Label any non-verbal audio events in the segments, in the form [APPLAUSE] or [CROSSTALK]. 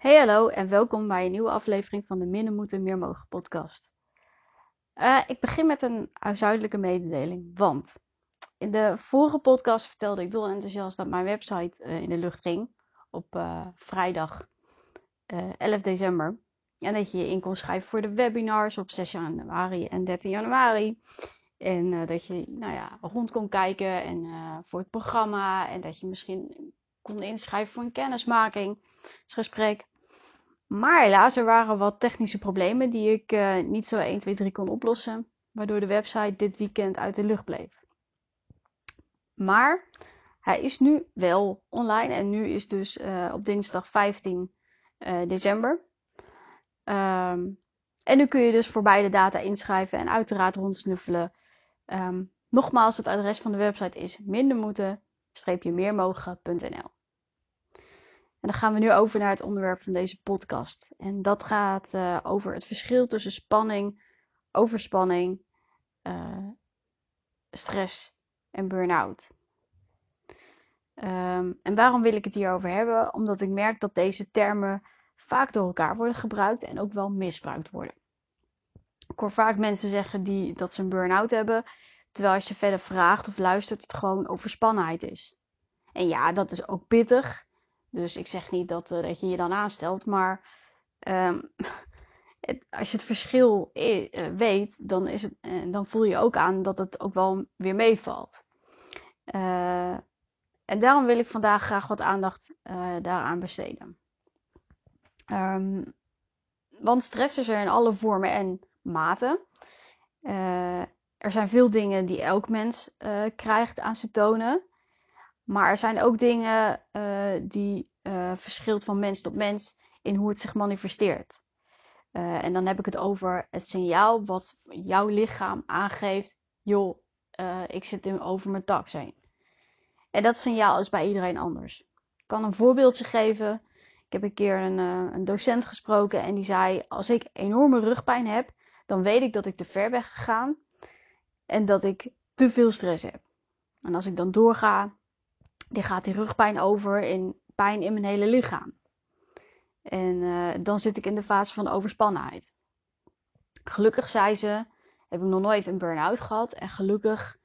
Hey hallo en welkom bij een nieuwe aflevering van de Minder Moeten Meer Mogen podcast. Uh, ik begin met een huishoudelijke mededeling, want in de vorige podcast vertelde ik dol enthousiast dat mijn website uh, in de lucht ging op uh, vrijdag 11 december. En dat je je in kon schrijven voor de webinars op 6 januari en 13 januari. En dat je nou ja, rond kon kijken en voor het programma. En dat je misschien kon inschrijven voor een kennismakingsgesprek. Maar helaas, er waren wat technische problemen die ik uh, niet zo 1, 2, 3 kon oplossen. Waardoor de website dit weekend uit de lucht bleef. Maar hij is nu wel online en nu is dus uh, op dinsdag 15 uh, december. Um, en nu kun je dus voor beide data inschrijven en uiteraard rondsnuffelen. Um, nogmaals, het adres van de website is mindermoeten-meermogen.nl. En dan gaan we nu over naar het onderwerp van deze podcast. En dat gaat uh, over het verschil tussen spanning, overspanning, uh, stress en burn-out. Um, en waarom wil ik het hierover hebben? Omdat ik merk dat deze termen vaak door elkaar worden gebruikt en ook wel misbruikt worden. Ik hoor vaak mensen zeggen die, dat ze een burn-out hebben, terwijl als je verder vraagt of luistert, het gewoon overspannenheid is. En ja, dat is ook pittig. Dus ik zeg niet dat, uh, dat je je dan aanstelt, maar um, [LAUGHS] het, als je het verschil uh, weet, dan, is het, uh, dan voel je ook aan dat het ook wel weer meevalt. en daarom wil ik vandaag graag wat aandacht daaraan besteden. Um, want stress is er in alle vormen en maten. er zijn veel dingen die elk mens krijgt aan symptomen. Maar er zijn ook dingen uh, die uh, verschilt van mens tot mens in hoe het zich manifesteert. Uh, en dan heb ik het over het signaal wat jouw lichaam aangeeft. Joh, ik zit over mijn tax heen. En dat signaal is bij iedereen anders. Ik kan een voorbeeldje geven. Ik heb een keer een, een docent gesproken en die zei: Als ik enorme rugpijn heb, dan weet ik dat ik te ver ben gegaan en dat ik te veel stress heb. En als ik dan doorga, die gaat die rugpijn over in pijn in mijn hele lichaam. En uh, dan zit ik in de fase van overspannenheid. Gelukkig, zei ze, heb ik nog nooit een burn-out gehad. En gelukkig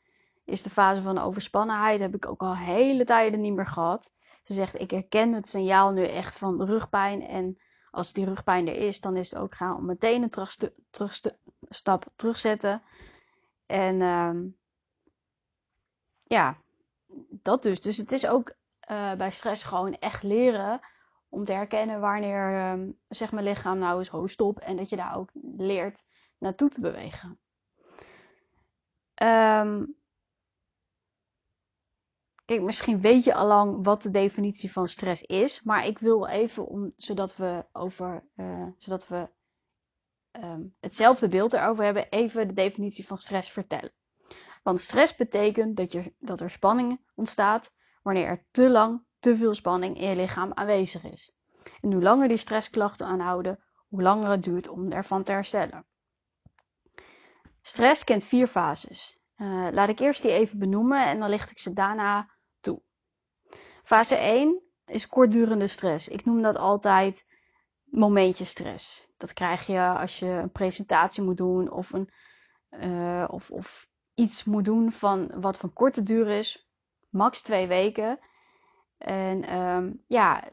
is de fase van overspannenheid, heb ik ook al hele tijden niet meer gehad. Ze zegt, ik herken het signaal nu echt van rugpijn. En als die rugpijn er is, dan is het ook gaan om meteen een terug, terug, stap terugzetten. En uh, ja, dat dus. Dus het is ook uh, bij stress gewoon echt leren om te herkennen wanneer um, zeg mijn lichaam nou eens ho stop en dat je daar ook leert naartoe te bewegen. Um, kijk, misschien weet je al lang wat de definitie van stress is, maar ik wil even om, zodat we over, uh, zodat we um, hetzelfde beeld erover hebben, even de definitie van stress vertellen. Want stress betekent dat, je, dat er spanning ontstaat wanneer er te lang te veel spanning in je lichaam aanwezig is. En hoe langer die stressklachten aanhouden, hoe langer het duurt om ervan te herstellen. Stress kent vier fases. Uh, laat ik eerst die even benoemen en dan licht ik ze daarna toe. Fase 1 is kortdurende stress. Ik noem dat altijd momentje stress. Dat krijg je als je een presentatie moet doen of, een, uh, of, of iets moet doen van wat van korte duur is, max twee weken. En um, ja,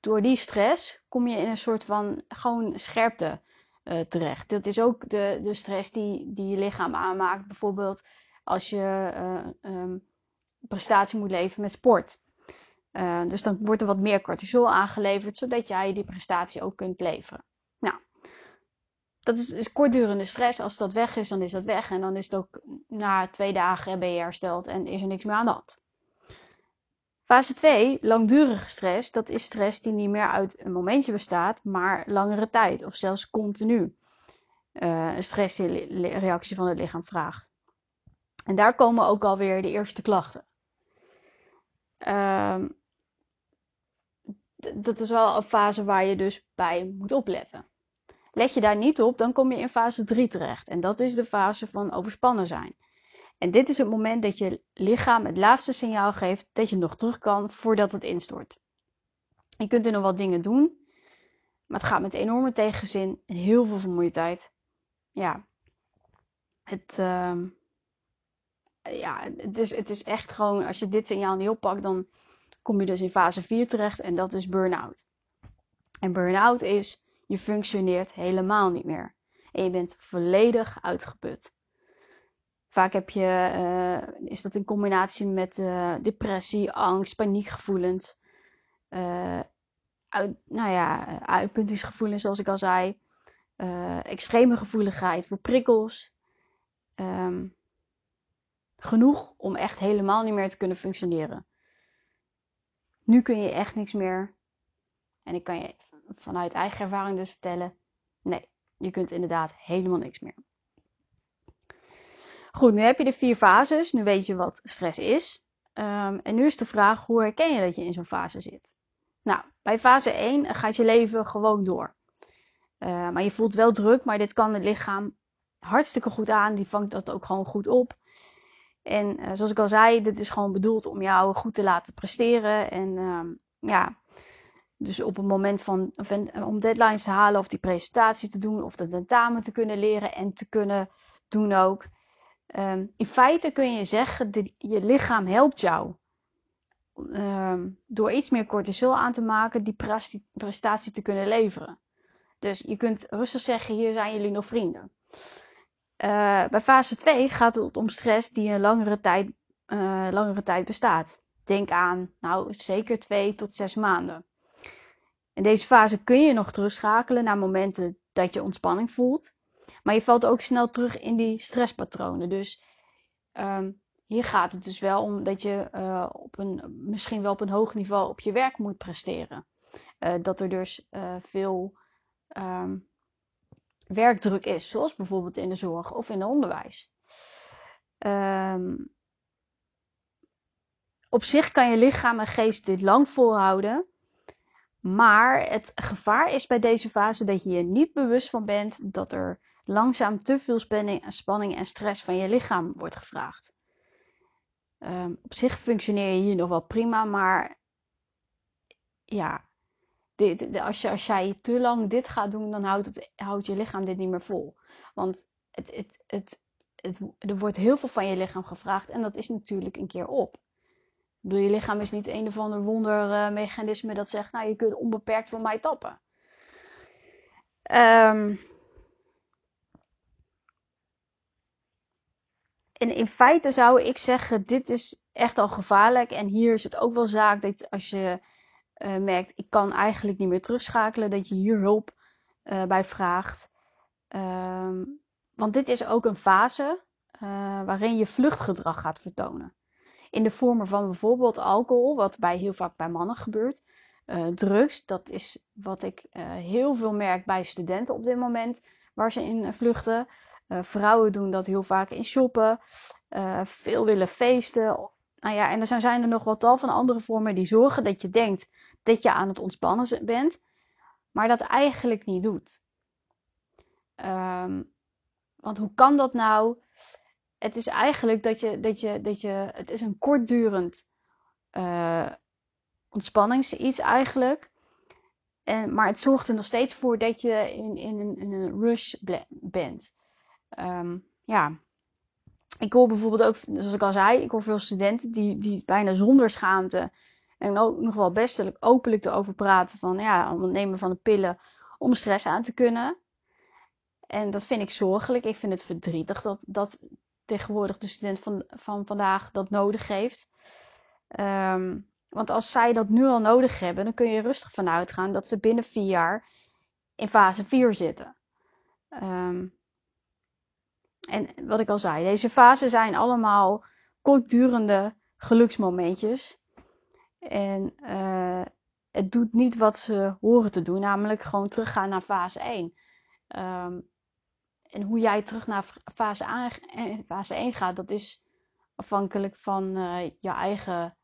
door die stress kom je in een soort van gewoon scherpte uh, terecht. Dat is ook de, de stress die, die je lichaam aanmaakt. Bijvoorbeeld als je uh, um, prestatie moet leveren met sport. Uh, dus dan wordt er wat meer cortisol aangeleverd, zodat jij die prestatie ook kunt leveren. Nou, dat is, kortdurende stress. Als dat weg is, dan is dat weg. En dan is het ook na twee dagen ben je hersteld en is er niks meer aan de hand. Fase 2, langdurige stress, dat is stress die niet meer uit een momentje bestaat, maar langere tijd of zelfs continu uh, een stressreactie van het lichaam vraagt. En daar komen ook alweer de eerste klachten. Uh, dat is wel een fase waar je dus bij moet opletten. Let je daar niet op, dan kom je in fase 3 terecht. En dat is de fase van overspannen zijn. En dit is het moment dat je lichaam het laatste signaal geeft dat je nog terug kan voordat het instort. Je kunt er nog wat dingen doen. Maar het gaat met enorme tegenzin en heel veel vermoeidheid. Ja, het, uh, ja, het, is, het is echt gewoon, als je dit signaal niet oppakt, dan kom je dus in fase 4 terecht en dat is burn-out. En burn-out is, je functioneert helemaal niet meer. En je bent volledig uitgeput. Vaak heb je, uh, is dat in combinatie met uh, depressie, angst, paniekgevoelens. Uh, nou ja, uitputtingsgevoelens, zoals ik al zei. extreme gevoeligheid voor prikkels. Um, genoeg om echt helemaal niet meer te kunnen functioneren. Nu kun je echt niks meer. En ik kan je vanuit eigen ervaring dus vertellen: nee, je kunt inderdaad helemaal niks meer. Goed, nu heb je de vier fases. Nu weet je wat stress is. Um, en nu is de vraag: hoe herken je dat je in zo'n fase zit? Nou, bij fase 1 gaat je leven gewoon door. Uh, maar je voelt wel druk, maar dit kan het lichaam hartstikke goed aan. Die vangt dat ook gewoon goed op. En uh, zoals ik al zei, dit is gewoon bedoeld om jou goed te laten presteren. En um, ja, dus op het moment van om deadlines te halen of die presentatie te doen of de tentamen te kunnen leren en te kunnen doen ook. Um, in feite kun je zeggen je lichaam helpt jou um, door iets meer cortisol aan te maken die prestatie te kunnen leveren. Dus je kunt rustig zeggen, hier zijn jullie nog vrienden. Uh, bij fase 2 gaat het om stress die een langere tijd, uh, langere tijd bestaat. Denk aan, nou, zeker 2 tot 6 maanden. In deze fase kun je nog terugschakelen naar momenten dat je ontspanning voelt. Maar je valt ook snel terug in die stresspatronen. Dus um, hier gaat het dus wel om dat je uh, op een, misschien wel op een hoog niveau op je werk moet presteren. Uh, dat er dus uh, veel um, werkdruk is, zoals bijvoorbeeld in de zorg of in het onderwijs. Um, op zich kan je lichaam en geest dit lang volhouden. Maar het gevaar is bij deze fase dat je je niet bewust van bent dat er langzaam te veel spanning, en stress van je lichaam wordt gevraagd. Um, op zich functioneer je hier nog wel prima, maar ja, dit, als, je, als jij te lang dit gaat doen, dan houdt, het, houdt je lichaam dit niet meer vol. Want het, het, het, er wordt heel veel van je lichaam gevraagd en dat is natuurlijk een keer op. Bedoel, je lichaam is niet een of ander wondermechanisme dat zegt, nou je kunt onbeperkt van mij tappen. Um, en in feite zou ik zeggen, dit is echt al gevaarlijk. En hier is het ook wel zaak dat als je uh, merkt, ik kan eigenlijk niet meer terugschakelen, dat je hier hulp uh, bij vraagt. Um, want dit is ook een fase uh, waarin je vluchtgedrag gaat vertonen. In de vormen van bijvoorbeeld alcohol, wat bij heel vaak bij mannen gebeurt. drugs, dat is wat ik heel veel merk bij studenten op dit moment, waar ze in vluchten. vrouwen doen dat heel vaak in shoppen, veel willen feesten. Nou ja, en er zijn, er nog wel tal van andere vormen die zorgen dat je denkt dat je aan het ontspannen bent, maar dat eigenlijk niet doet. Um, want hoe kan dat nou? Het is eigenlijk dat je, dat je, dat je, het is een kortdurend uh, ontspannings iets eigenlijk. En, maar het zorgt er nog steeds voor dat je in, in, een, een rush bent. Um, ja. Ik hoor bijvoorbeeld ook, zoals ik al zei, ik hoor veel studenten die, die bijna zonder schaamte en ook nog wel best openlijk erover praten van ja, om het nemen van de pillen om stress aan te kunnen. En dat vind ik zorgelijk. Ik vind het verdrietig dat, dat tegenwoordig de student van, van vandaag dat nodig heeft. Um, want als zij dat nu al nodig hebben, dan kun je rustig van uitgaan dat ze binnen vier jaar in fase 4 zitten. Um, en wat ik al zei, deze fasen zijn allemaal kortdurende geluksmomentjes. En uh, het doet niet wat ze horen te doen, namelijk gewoon teruggaan naar fase 1. Um, ehm, en hoe jij terug naar fase, aan, eh, fase 1 gaat, dat is afhankelijk van uh, je eigen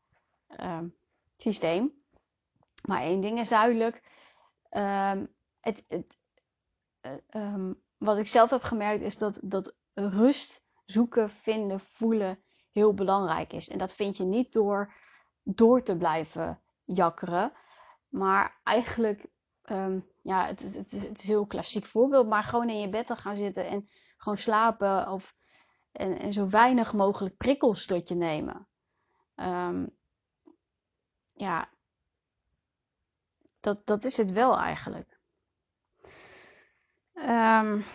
uh, systeem. Maar één ding is duidelijk. Um, het, het, um, wat ik zelf heb gemerkt is dat, dat rust zoeken, vinden, voelen heel belangrijk is. En dat vind je niet door door te blijven jakkeren. Maar eigenlijk ja, het is, het, is, het is een heel klassiek voorbeeld, maar gewoon in je bed te gaan zitten en gewoon slapen of, en, en zo weinig mogelijk prikkels tot je nemen. Um, ja, dat, dat is het wel eigenlijk. Um,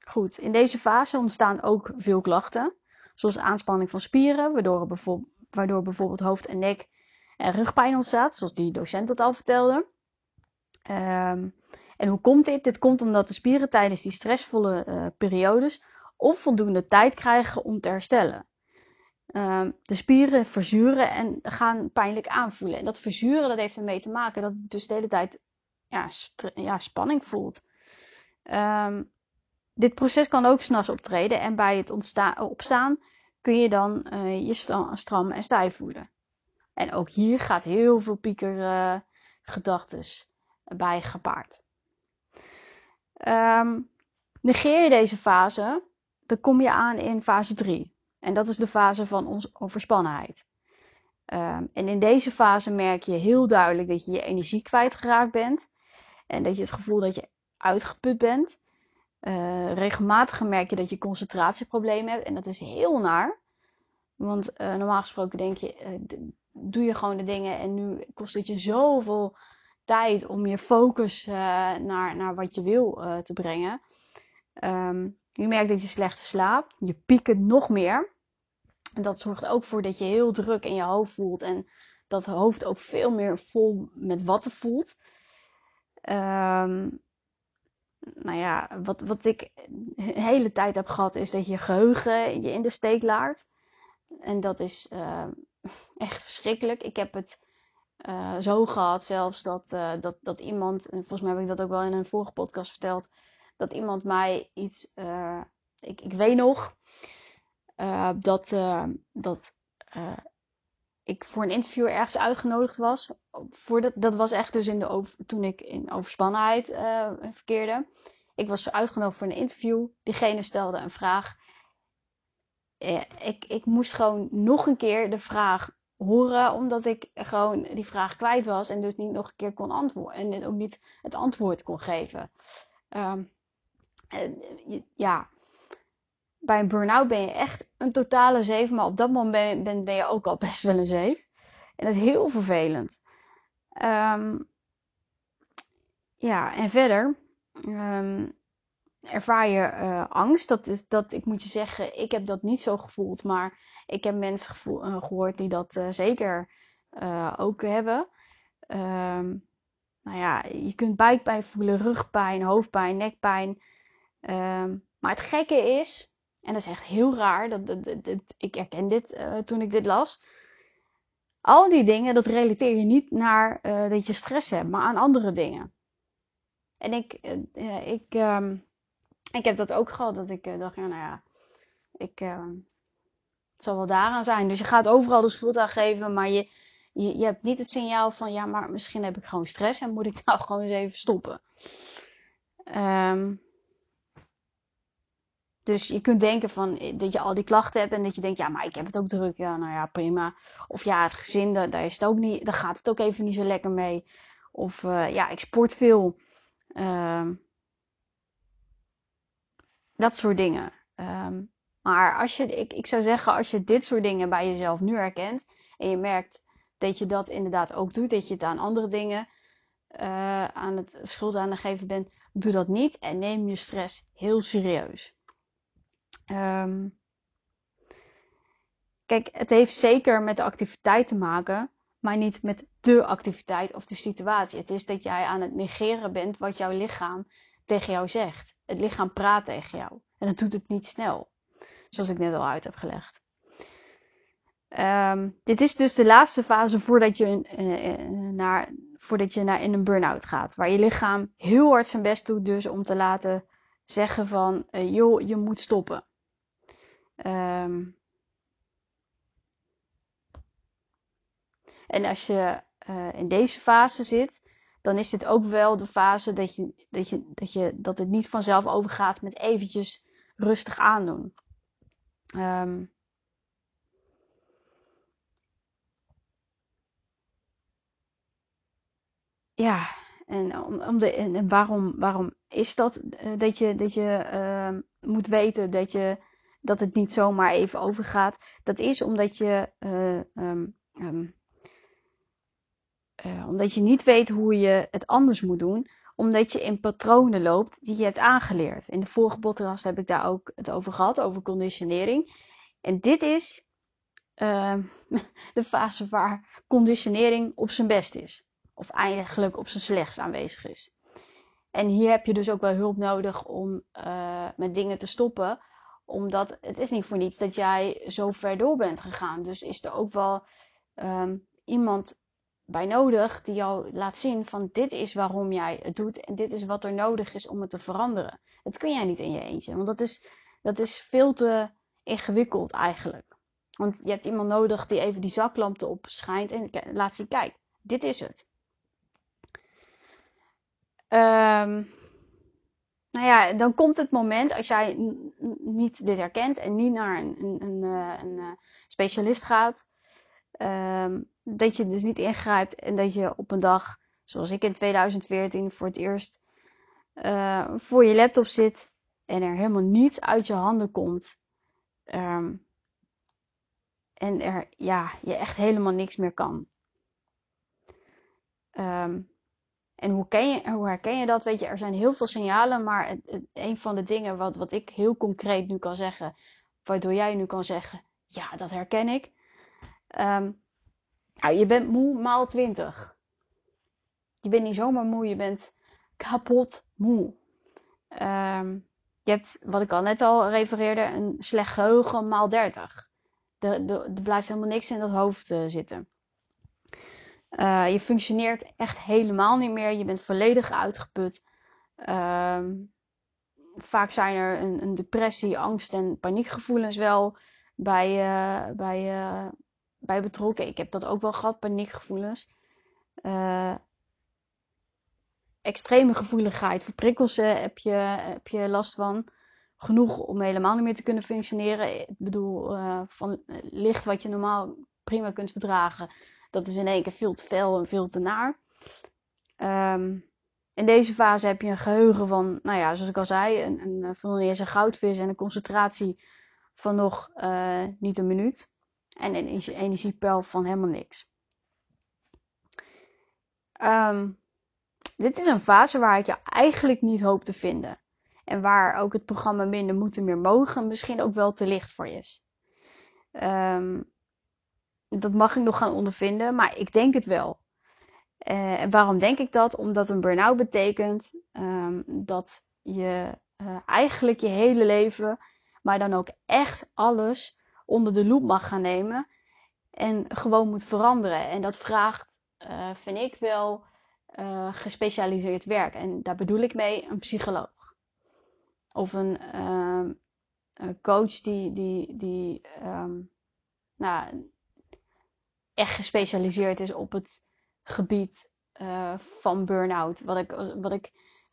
goed, in deze fase ontstaan ook veel klachten, zoals aanspanning van spieren, waardoor, bijvoorbeeld, waardoor bijvoorbeeld hoofd en nek en rugpijn ontstaat, zoals die docent dat al vertelde. Um, en hoe komt dit? Dit komt omdat de spieren tijdens die stressvolle uh, periodes onvoldoende tijd krijgen om te herstellen. Uh, de spieren verzuren en gaan pijnlijk aanvoelen. En dat verzuren dat heeft ermee te maken dat het dus de hele tijd ja, ja spanning voelt. Um, dit proces kan ook s'nachts optreden en bij het opstaan kun je dan uh, je stram en stijf voelen. En ook hier gaat heel veel pieker bij gepaard. Um, negeer je deze fase, dan kom je aan in fase 3. En dat is de fase van onze overspannenheid. Um, en in deze fase merk je heel duidelijk dat je je energie kwijtgeraakt bent. En dat je het gevoel dat je uitgeput bent. Uh, regelmatig merk je dat je concentratieproblemen hebt. En dat is heel naar. Want uh, normaal gesproken denk je, uh, doe je gewoon de dingen. En nu kost het je zoveel tijd om je focus naar, naar wat je wil te brengen. Um, je merkt dat je slechter slaapt. Je piekt nog meer. En dat zorgt ook voor dat je heel druk in je hoofd voelt. En dat hoofd ook veel meer vol met watten voelt. Um, nou ja, wat, wat ik de hele tijd heb gehad, is dat je geheugen je in de steek laat. En dat is uh, [LAUGHS] echt verschrikkelijk. Ik heb het uh, zo gehad zelfs dat, uh, dat, dat iemand, en volgens mij heb ik dat ook wel in een vorige podcast verteld, dat iemand mij iets, ik, ik weet nog, dat, dat ik voor een interview ergens uitgenodigd was. Voor dat, dat was echt dus in de over, toen ik in overspannenheid verkeerde. Ik was uitgenodigd voor een interview. Diegene stelde een vraag. Eh, ik, ik moest gewoon nog een keer de vraag horen, omdat ik gewoon die vraag kwijt was en dus niet nog een keer kon antwoorden. En ook niet het antwoord kon geven. Um, ja, bij een burn-out ben je echt een totale zeef. Maar op dat moment ben, ben je ook al best wel een zeef. En dat is heel vervelend. Um, ja, en verder um, ervaar je uh, angst. Dat is dat, ik moet je zeggen, ik heb dat niet zo gevoeld. Maar ik heb mensen uh, gehoord die dat uh, zeker ook hebben. Um, nou ja, je kunt buikpijn voelen, rugpijn, hoofdpijn, nekpijn. maar het gekke is, en dat is echt heel raar. Dat, ik herken dit toen ik dit las. Al die dingen, dat relateer je niet naar dat je stress hebt, maar aan andere dingen. En ik, ik, um, ik heb dat ook gehad. Dat ik dacht, ja, nou ja, ik, het zal wel daaraan zijn. Dus je gaat overal de schuld aan geven, maar je, je, je hebt niet het signaal van, ja, maar misschien heb ik gewoon stress en moet ik nou [LAUGHS] gewoon eens even stoppen. Um, dus je kunt denken van, eh, dat je al die klachten hebt en dat je denkt, ja, maar ik heb het ook druk. Ja, nou ja, prima. Of ja, het gezin, daar, is het ook niet, daar gaat het ook even niet zo lekker mee. Of uh, ja, ik sport veel. Uh, dat soort dingen. Um, maar als je, ik, ik zou zeggen, als je dit soort dingen bij jezelf nu herkent en je merkt dat je dat inderdaad ook doet, dat je het aan andere dingen uh, aan het schuld aan het geven bent, doe dat niet en neem je stress heel serieus. Um, kijk, het heeft zeker met de activiteit te maken, maar niet met de activiteit of de situatie. Het is dat jij aan het negeren bent wat jouw lichaam tegen jou zegt. Het lichaam praat tegen jou. En dat doet het niet snel, zoals ik net al uit heb gelegd. Um, dit is dus de laatste fase voordat je, uh, naar, voordat je naar in een burn-out gaat. Waar je lichaam heel hard zijn best doet dus om te laten zeggen van... Uh, joh, je moet stoppen. Um, en als je in deze fase zit, dan is dit ook wel de fase dat, je, dat, je, dat, je, dat het niet vanzelf overgaat met eventjes rustig aandoen. Um, ja, En, om, om de, en waarom, waarom is dat? dat je, dat je uh, moet weten dat, je, dat het niet zomaar even overgaat. Dat is omdat je, um, um, uh, omdat je niet weet hoe je het anders moet doen. Omdat je in patronen loopt die je hebt aangeleerd. In de vorige podcast heb ik daar ook het over gehad, over conditionering. En dit is uh, [LAUGHS] de fase waar conditionering op zijn best is. Of eigenlijk op zijn slechtst aanwezig is. En hier heb je dus ook wel hulp nodig om uh, met dingen te stoppen. Omdat het is niet voor niets dat jij zo ver door bent gegaan. Dus is er ook wel um, iemand bij nodig die jou laat zien van dit is waarom jij het doet en dit is wat er nodig is om het te veranderen. Dat kun jij niet in je eentje, want dat is, dat is veel te ingewikkeld eigenlijk. Want je hebt iemand nodig die even die zaklamp erop schijnt en laat zien, kijk, dit is het. Um, nou ja, dan komt het moment als jij niet dit herkent en niet naar een, een, een, eh, een eh, specialist gaat, um, dat je dus niet ingrijpt en dat je op een dag, zoals ik in 2014 voor het eerst, uh, voor je laptop zit en er helemaal niets uit je handen komt. Um, en er, ja, je echt helemaal niks meer kan. Um, en hoe, je, hoe herken je dat? Weet je, er zijn heel veel signalen, maar een van de dingen wat, wat ik heel concreet nu kan zeggen, waardoor jij nu kan zeggen, ja, dat herken ik. Um, nou, je bent moe maal 20. Je bent niet zomaar moe, je bent kapot moe. Um, je hebt, wat ik al net al refereerde, een slecht geheugen maal 30. Er, blijft helemaal niks in dat hoofd uh, zitten. Uh, je functioneert echt helemaal niet meer. Je bent volledig uitgeput. Uh, vaak zijn er een, een, depressie, angst en paniekgevoelens wel bij, uh, bij, bij betrokken. Ik heb dat ook wel gehad, paniekgevoelens. extreme gevoeligheid voor prikkels heb, je, heb je last van. Genoeg om helemaal niet meer te kunnen functioneren. Ik bedoel, van licht wat je normaal prima kunt verdragen dat is in één keer veel te fel en veel te naar. Um, in deze fase heb je een geheugen van, nou ja, zoals ik al zei, een, een, van een goudvis en een concentratie van nog uh, niet een minuut. En een energiepeil van helemaal niks. Um, dit is een fase waar ik je eigenlijk niet hoop te vinden. En waar ook het programma Minder Moeten Meer Mogen misschien ook wel te licht voor is. Um, dat mag ik nog gaan ondervinden, maar ik denk het wel. Uh, en waarom denk ik dat? Omdat een burn-out betekent um, dat je uh, eigenlijk je hele leven, maar dan ook echt alles onder de loep mag gaan nemen en gewoon moet veranderen. En dat vraagt, uh, vind ik wel, gespecialiseerd werk. En daar bedoel ik mee een psycholoog. Of een, ehm, coach die, die, die um, nou, echt gespecialiseerd is op het gebied uh, van burn-out. Wat ik, wat ik,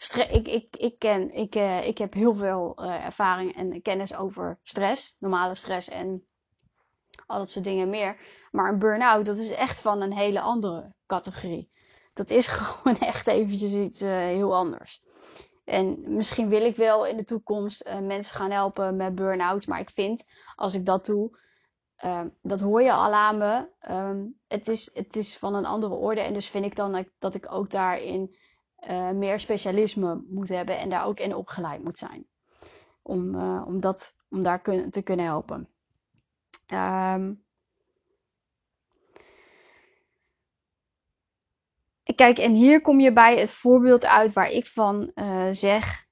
ik, ik, ik ken, ik, uh, ik heb heel veel uh, ervaring en kennis over stress, normale stress en al dat soort dingen meer. Maar een burn-out, dat is echt van een hele andere categorie. Dat is [LAUGHS] gewoon echt eventjes iets heel anders. En misschien wil ik wel in de toekomst mensen gaan helpen met burn-out. Maar ik vind, als ik dat doe, Uh, dat hoor je al aan me. Um, het, is, het is van een andere orde. En dus vind ik dan dat ik ook daarin uh, meer specialisme moet hebben. En daar ook in opgeleid moet zijn. Om, uh, om, dat, om daar kun, te kunnen helpen. Um, kijk, en hier kom je bij het voorbeeld uit waar ik van zeg.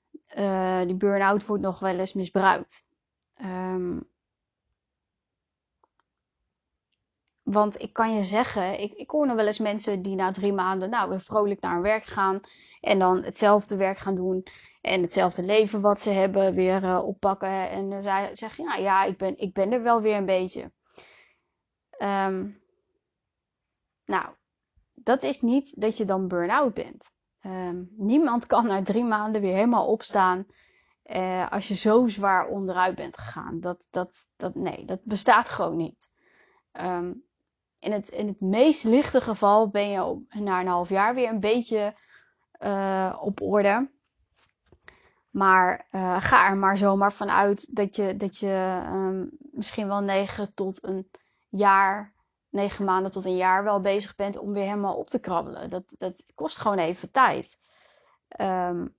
die burn-out wordt nog wel eens misbruikt. Um, Want ik kan je zeggen, ik, ik hoor nog wel eens mensen die na drie maanden nou weer vrolijk naar hun werk gaan. En dan hetzelfde werk gaan doen. En hetzelfde leven wat ze hebben weer uh, oppakken. En dan uh, zeg je, nou ja, ik ben, ik ben er wel weer een beetje. Um, nou, dat is niet dat je dan burn-out bent. Um, niemand kan na drie maanden weer helemaal opstaan. Uh, als je zo zwaar onderuit bent gegaan. Dat, dat, dat, nee, dat bestaat gewoon niet. Um, in het, in het meest lichte geval ben je na een half jaar weer een beetje op orde. Maar ga er maar zomaar vanuit dat je, dat je ehm, misschien wel 9 tot een jaar, 9 maanden tot een jaar wel bezig bent om weer helemaal op te krabbelen. Dat, dat kost gewoon even tijd. Um,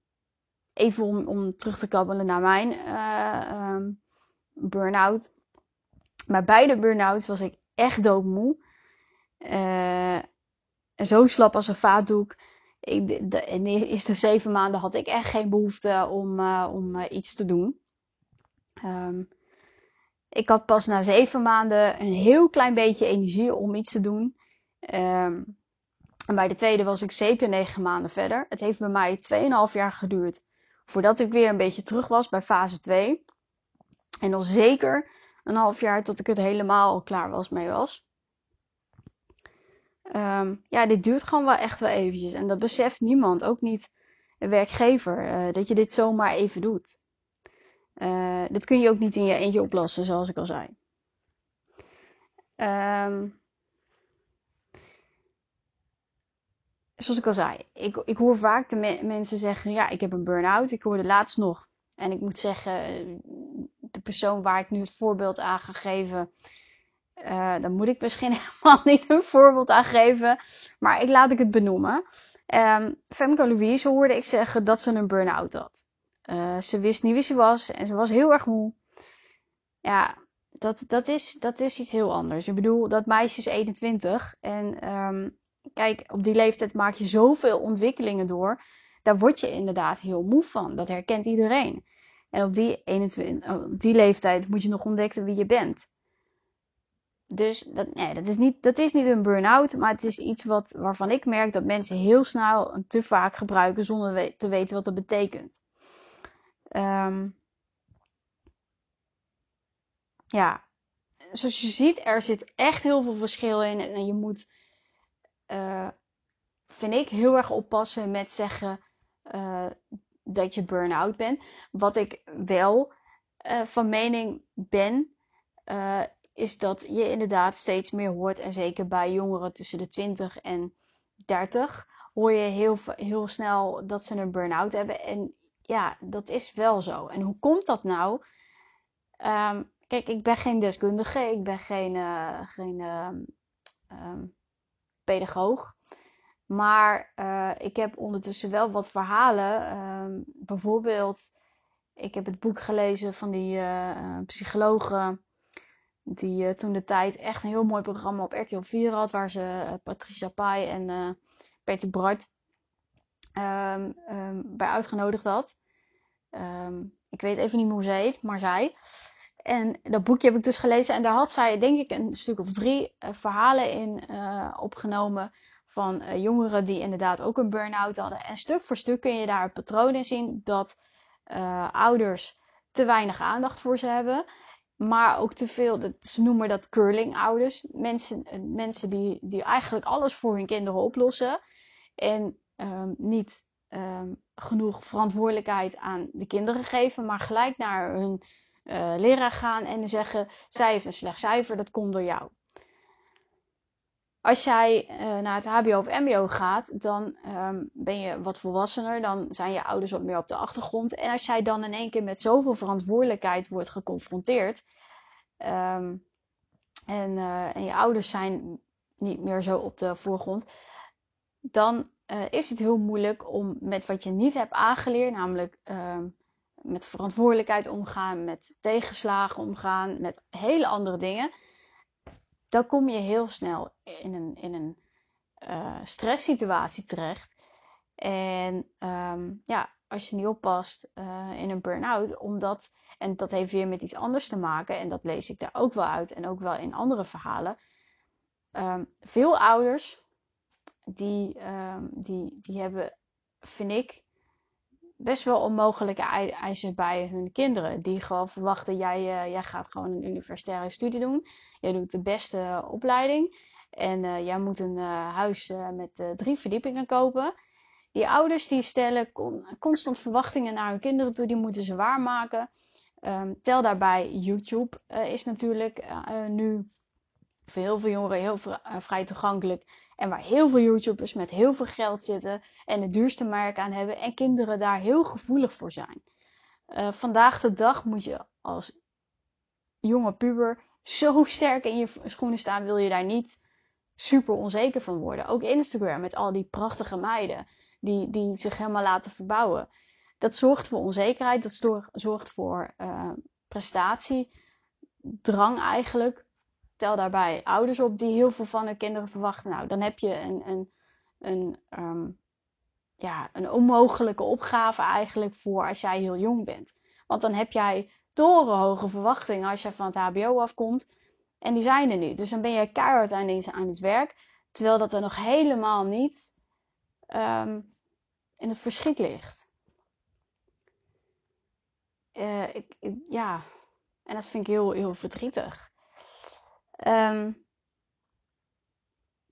even om, om terug te kabbelen naar mijn uh, burn-out. Bij beide burn-outs was ik echt doodmoe. En zo slap als een vaatdoek. Ik, de, de, in de eerste zeven maanden had ik echt geen behoefte om, uh, om uh, iets te doen. Um, ik had pas na zeven maanden een heel klein beetje energie om iets te doen. Um, en bij de tweede was ik zeker negen maanden verder. Het heeft bij mij 2,5 jaar geduurd voordat ik weer een beetje terug was bij fase 2. En nog zeker een half jaar tot ik het helemaal klaar was mee was. Um, ja, dit duurt gewoon wel echt wel eventjes. En dat beseft niemand, ook niet een werkgever, uh, dat je dit zomaar even doet. Uh, dit kun je ook niet in je eentje oplossen, zoals ik al zei. Um, zoals ik al zei, ik, ik hoor vaak de me mensen zeggen: Ja, ik heb een burn-out. Ik hoorde laatst nog. En ik moet zeggen, de persoon waar ik nu het voorbeeld aan ga geven. Uh, dan moet ik misschien [LAUGHS] helemaal niet een voorbeeld aan geven. Maar ik laat ik het benoemen. Um, Femke Louise hoorde ik zeggen dat ze een burn-out had. Uh, ze wist niet wie ze was en ze was heel erg moe. Ja, dat, dat, is, dat is iets heel anders. Ik bedoel, dat meisje is 21 en um, kijk, op die leeftijd maak je zoveel ontwikkelingen door. Daar word je inderdaad heel moe van. Dat herkent iedereen. En op die, 21, op die leeftijd moet je nog ontdekken wie je bent. Dus dat, nee, dat, is niet, dat is niet een burn-out, maar het is iets wat, waarvan ik merk dat mensen heel snel en te vaak gebruiken zonder te weten wat dat betekent. Um, ja, zoals je ziet, er zit echt heel veel verschil in. En je moet uh, vind ik, heel erg oppassen met zeggen uh, dat je burn-out bent. Wat ik wel uh, van mening ben, is dat je inderdaad steeds meer hoort, en zeker bij jongeren tussen de 20 en 30, hoor je heel, heel snel dat ze een burn-out hebben. En ja, dat is wel zo. En hoe komt dat nou? Um, kijk, ik ben geen deskundige, ik ben geen, uh, geen um, pedagoog. Maar uh, ik heb ondertussen wel wat verhalen. Bijvoorbeeld, ik heb het boek gelezen van die uh, Die toen de tijd echt een heel mooi programma op RTL 4 had. Waar ze Patricia Pai en Peter Bart um, um, bij uitgenodigd had. Um, ik weet even niet meer hoe ze heet, maar zij. En dat boekje heb ik dus gelezen. En daar had zij, denk ik, een stuk of drie verhalen in opgenomen. Van jongeren die inderdaad ook een burn-out hadden. En stuk voor stuk kun je daar een patroon in zien dat ouders te weinig aandacht voor ze hebben. Maar ook te veel, ze noemen dat curling-ouders. Mensen, mensen die, die eigenlijk alles voor hun kinderen oplossen. En um, niet um, genoeg verantwoordelijkheid aan de kinderen geven, maar gelijk naar hun uh, leraar gaan en zeggen: zij heeft een slecht cijfer, dat komt door jou. Als jij uh, naar het HBO of MBO gaat, dan um, ben je wat volwassener, dan zijn je ouders wat meer op de achtergrond. En als jij dan in één keer met zoveel verantwoordelijkheid wordt geconfronteerd, um, en, uh, en je ouders zijn niet meer zo op de voorgrond, dan uh, is het heel moeilijk om met wat je niet hebt aangeleerd, namelijk um, met verantwoordelijkheid omgaan, met tegenslagen omgaan, met hele andere dingen, dan kom je heel snel in een, in een uh, stresssituatie terecht. En um, ja, als je niet oppast uh, in een burn-out, omdat, en dat heeft weer met iets anders te maken, en dat lees ik daar ook wel uit en ook wel in andere verhalen. Um, veel ouders, die, um, die, die hebben, vind ik, best wel onmogelijke eisen bij hun kinderen. Die gewoon verwachten, jij, uh, jij gaat gewoon een universitaire studie doen. Jij doet de beste opleiding. En uh, jij moet een uh, huis met drie verdiepingen kopen. Die ouders die stellen con constant verwachtingen naar hun kinderen toe. Die moeten ze waarmaken. Um, tel daarbij, YouTube is natuurlijk nu voor heel veel jongeren heel vrij toegankelijk. En waar heel veel YouTubers met heel veel geld zitten en de duurste merk aan hebben. En kinderen daar heel gevoelig voor zijn. Uh, vandaag de dag moet je als jonge puber zo sterk in je schoenen staan. Wil je daar niet super onzeker van worden. Ook Instagram met al die prachtige meiden die, die zich helemaal laten verbouwen. Dat zorgt voor onzekerheid, dat zorgt voor uh, prestatiedrang eigenlijk. Tel daarbij ouders op die heel veel van hun kinderen verwachten. Nou, dan heb je een, een, een, um, ja, een onmogelijke opgave eigenlijk voor als jij heel jong bent. Want dan heb jij torenhoge verwachtingen als je van het HBO afkomt. En die zijn er niet. Dus dan ben je keihard aan, aan het werk. Terwijl dat er nog helemaal niet um, in het verschiet ligt. Ik, ik, ja, en dat vind ik heel, heel verdrietig. Um,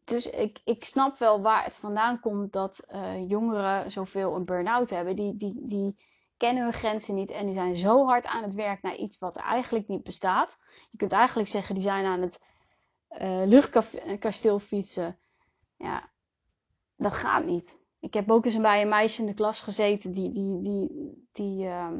dus ik, ik snap wel waar het vandaan komt dat uh, jongeren zoveel een burn-out hebben. Die, die, die kennen hun grenzen niet en die zijn zo hard aan het werk naar iets wat eigenlijk niet bestaat. Je kunt eigenlijk zeggen, die zijn aan het uh, luchtkasteel fietsen. Ja, dat gaat niet. Ik heb ook eens bij een meisje in de klas gezeten die, die, die, die, uh,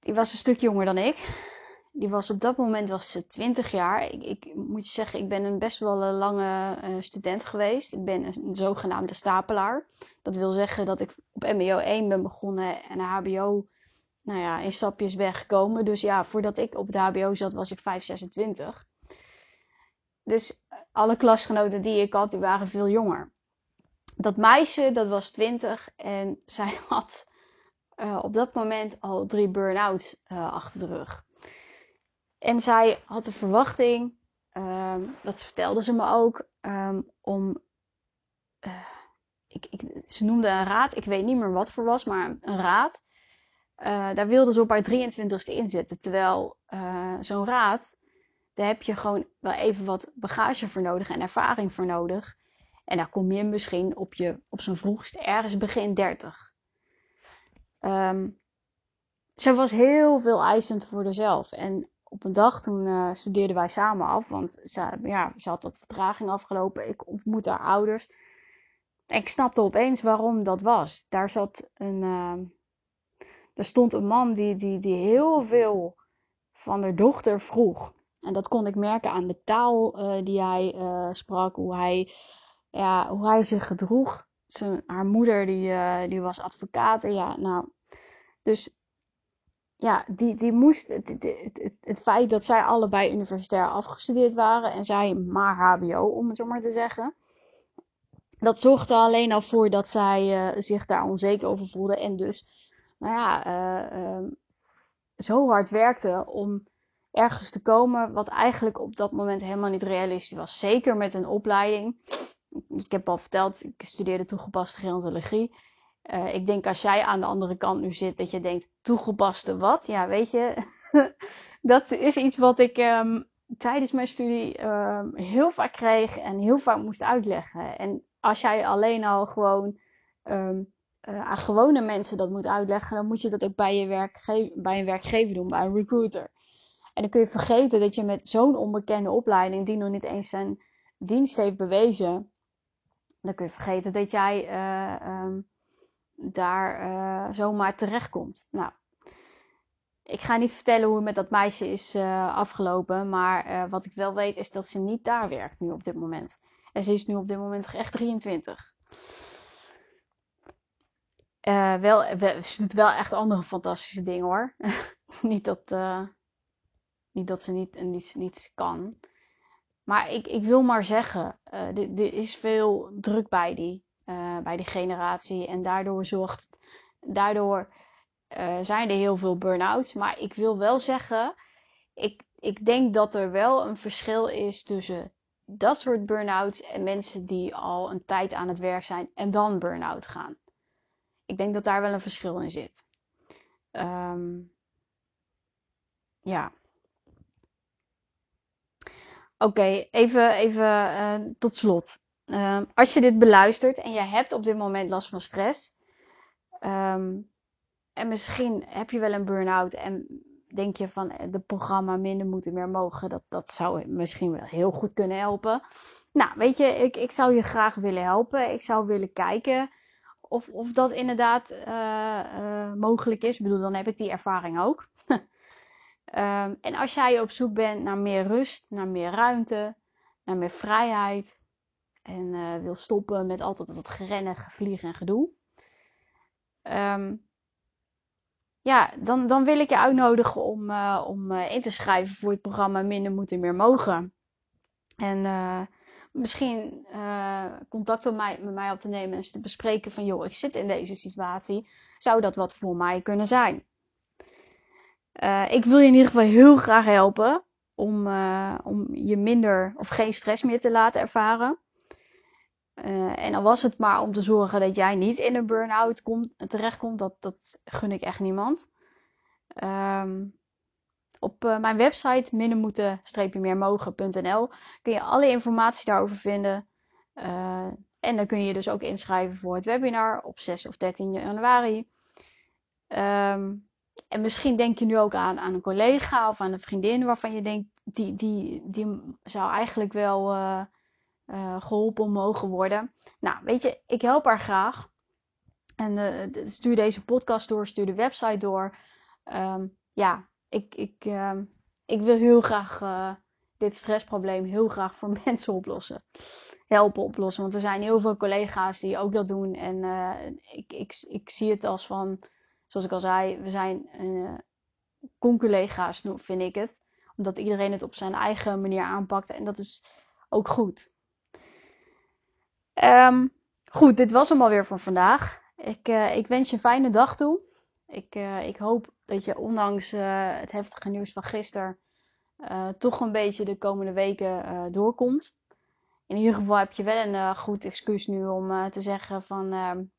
die was een stuk jonger dan ik. Die was op dat moment was ze 20 jaar. Ik, ik moet je zeggen, ik ben een best wel een lange uh, student geweest. Ik ben een, zogenaamde stapelaar. Dat wil zeggen dat ik op MBO 1 ben begonnen en HBO nou ja, in stapjes weggekomen. Dus ja, voordat ik op de HBO zat, was ik 5, 26. Dus alle klasgenoten die ik had, die waren veel jonger. Dat meisje, dat was 20 en [LAUGHS] zij had op dat moment al drie burn-outs achter de rug. En zij had de verwachting, um, dat vertelde ze me ook, um, om. Uh, ik, ik, ze noemde een raad, ik weet niet meer wat voor was, maar een raad. Uh, daar wilde ze op haar 23ste inzetten. Terwijl uh, zo'n raad, daar heb je gewoon wel even wat bagage voor nodig en ervaring voor nodig. En daar kom je misschien op, je, op zo'n vroegste ergens begin 30. Um, ehm, zij was heel veel eisend voor haarzelf. En op een dag toen uh, studeerden wij samen af, want ze, ja, ze had wat vertraging afgelopen. Ik ontmoette haar ouders. En ik snapte opeens waarom dat was. Daar zat een, uh, er stond een man die, die, die heel veel van haar dochter vroeg. En dat kon ik merken aan de taal uh, die hij uh, sprak, hoe hij, ja, hoe hij zich gedroeg. Zijn, haar moeder die, die was advocaat. Ja, nou, dus ja, die, die moest, het, het, het, feit dat zij allebei universitair afgestudeerd waren en zij maar HBO, om het zo maar te zeggen. Dat zorgde alleen al voor dat zij uh, zich daar onzeker over voelde en dus, nou ja, uh, uh, zo hard werkte om ergens te komen wat eigenlijk op dat moment helemaal niet realistisch was. Zeker met een opleiding. Ik heb al verteld, ik studeerde toegepaste gerontologie. Uh, ik denk als jij aan de andere kant nu zit, dat je denkt, toegepaste wat? Ja, weet je, [LAUGHS] dat is iets wat ik um, tijdens mijn studie um, heel vaak kreeg en heel vaak moest uitleggen. En als jij alleen al gewoon um, uh, aan gewone mensen dat moet uitleggen, dan moet je dat ook bij je werkge bij een werkgever doen, bij een recruiter. En dan kun je vergeten dat je met zo'n onbekende opleiding, die nog niet eens zijn dienst heeft bewezen, dan kun je vergeten dat jij um, daar uh, zomaar terechtkomt. Nou, ik ga niet vertellen hoe het met dat meisje is uh, afgelopen, maar uh, wat ik wel weet is dat ze niet daar werkt nu op dit moment. En ze is nu op dit moment echt 23. wel, ze doet wel echt andere fantastische dingen hoor. [LAUGHS] niet, dat, niet dat ze niet, niets, niets kan. Maar ik, ik wil maar zeggen, er is veel druk bij die uh, bij die generatie. En daardoor zorgt, daardoor uh, zijn er heel veel burn-outs. Maar ik wil wel zeggen, ik, ik denk dat er wel een verschil is tussen dat soort burn-outs en mensen die al een tijd aan het werk zijn en dan burn-out gaan. Ik denk dat daar wel een verschil in zit. Um, ja. Oké, even, even uh, tot slot. Um, als je dit beluistert en je hebt op dit moment last van stress. Um, en misschien heb je wel een burn-out en denk je van de programma minder moeten meer mogen. Dat, dat zou misschien wel heel goed kunnen helpen. Nou, weet je, ik, ik zou je graag willen helpen. Ik zou willen kijken of, of dat inderdaad uh, uh, mogelijk is. Ik bedoel, dan heb ik die ervaring ook. um, [LAUGHS] en als jij op zoek bent naar meer rust, naar meer ruimte, naar meer vrijheid. En uh, wil stoppen met altijd dat gerennen, gevliegen en gedoe. Um, ja, dan, dan wil ik je uitnodigen om, om in te schrijven voor het programma Minder Moeten Meer Mogen. En misschien contact met mij, met mij op te nemen en te bespreken van joh, ik zit in deze situatie. Zou dat wat voor mij kunnen zijn? Ik wil je in ieder geval heel graag helpen om, om je minder of geen stress meer te laten ervaren. En al was het maar om te zorgen dat jij niet in een burn-out terechtkomt, dat, dat gun ik echt niemand. Um, op uh, mijn website mindermoeten-meermogen.nl kun je alle informatie daarover vinden. Uh, en dan kun je dus ook inschrijven voor het webinar op 6 of 13 januari. Um, en misschien denk je nu ook aan, aan een collega of aan een vriendin waarvan je denkt, die, die, die zou eigenlijk wel uh, geholpen mogen worden. Nou, weet je, ik help haar graag. En stuur deze podcast door, stuur de website door. Um, ja, ik, ik, uh, ik wil heel graag uh, dit stressprobleem heel graag voor [LAUGHS] mensen oplossen. Helpen oplossen. Want er zijn heel veel collega's die ook dat doen. En ik, ik, ik zie het als van, zoals ik al zei, we zijn conculega's, vind ik het. Omdat iedereen het op zijn eigen manier aanpakt. En dat is ook goed. Um, goed, dit was hem alweer voor vandaag. Ik, ik wens je een fijne dag toe. Ik, uh, ik hoop dat je ondanks uh, het heftige nieuws van gisteren toch een beetje de komende weken doorkomt. In ieder geval heb je wel een goed excuus nu om te zeggen van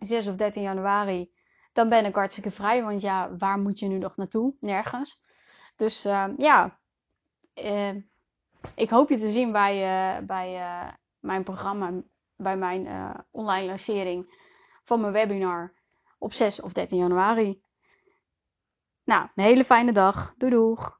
6 of 13 januari, dan ben ik hartstikke vrij. Want ja, waar moet je nu nog naartoe? Nergens. Dus ja, ik hoop je te zien bij, bij mijn programma, bij mijn online lancering van mijn webinar op 6 of 13 januari. Nou, een hele fijne dag. Doei doeg!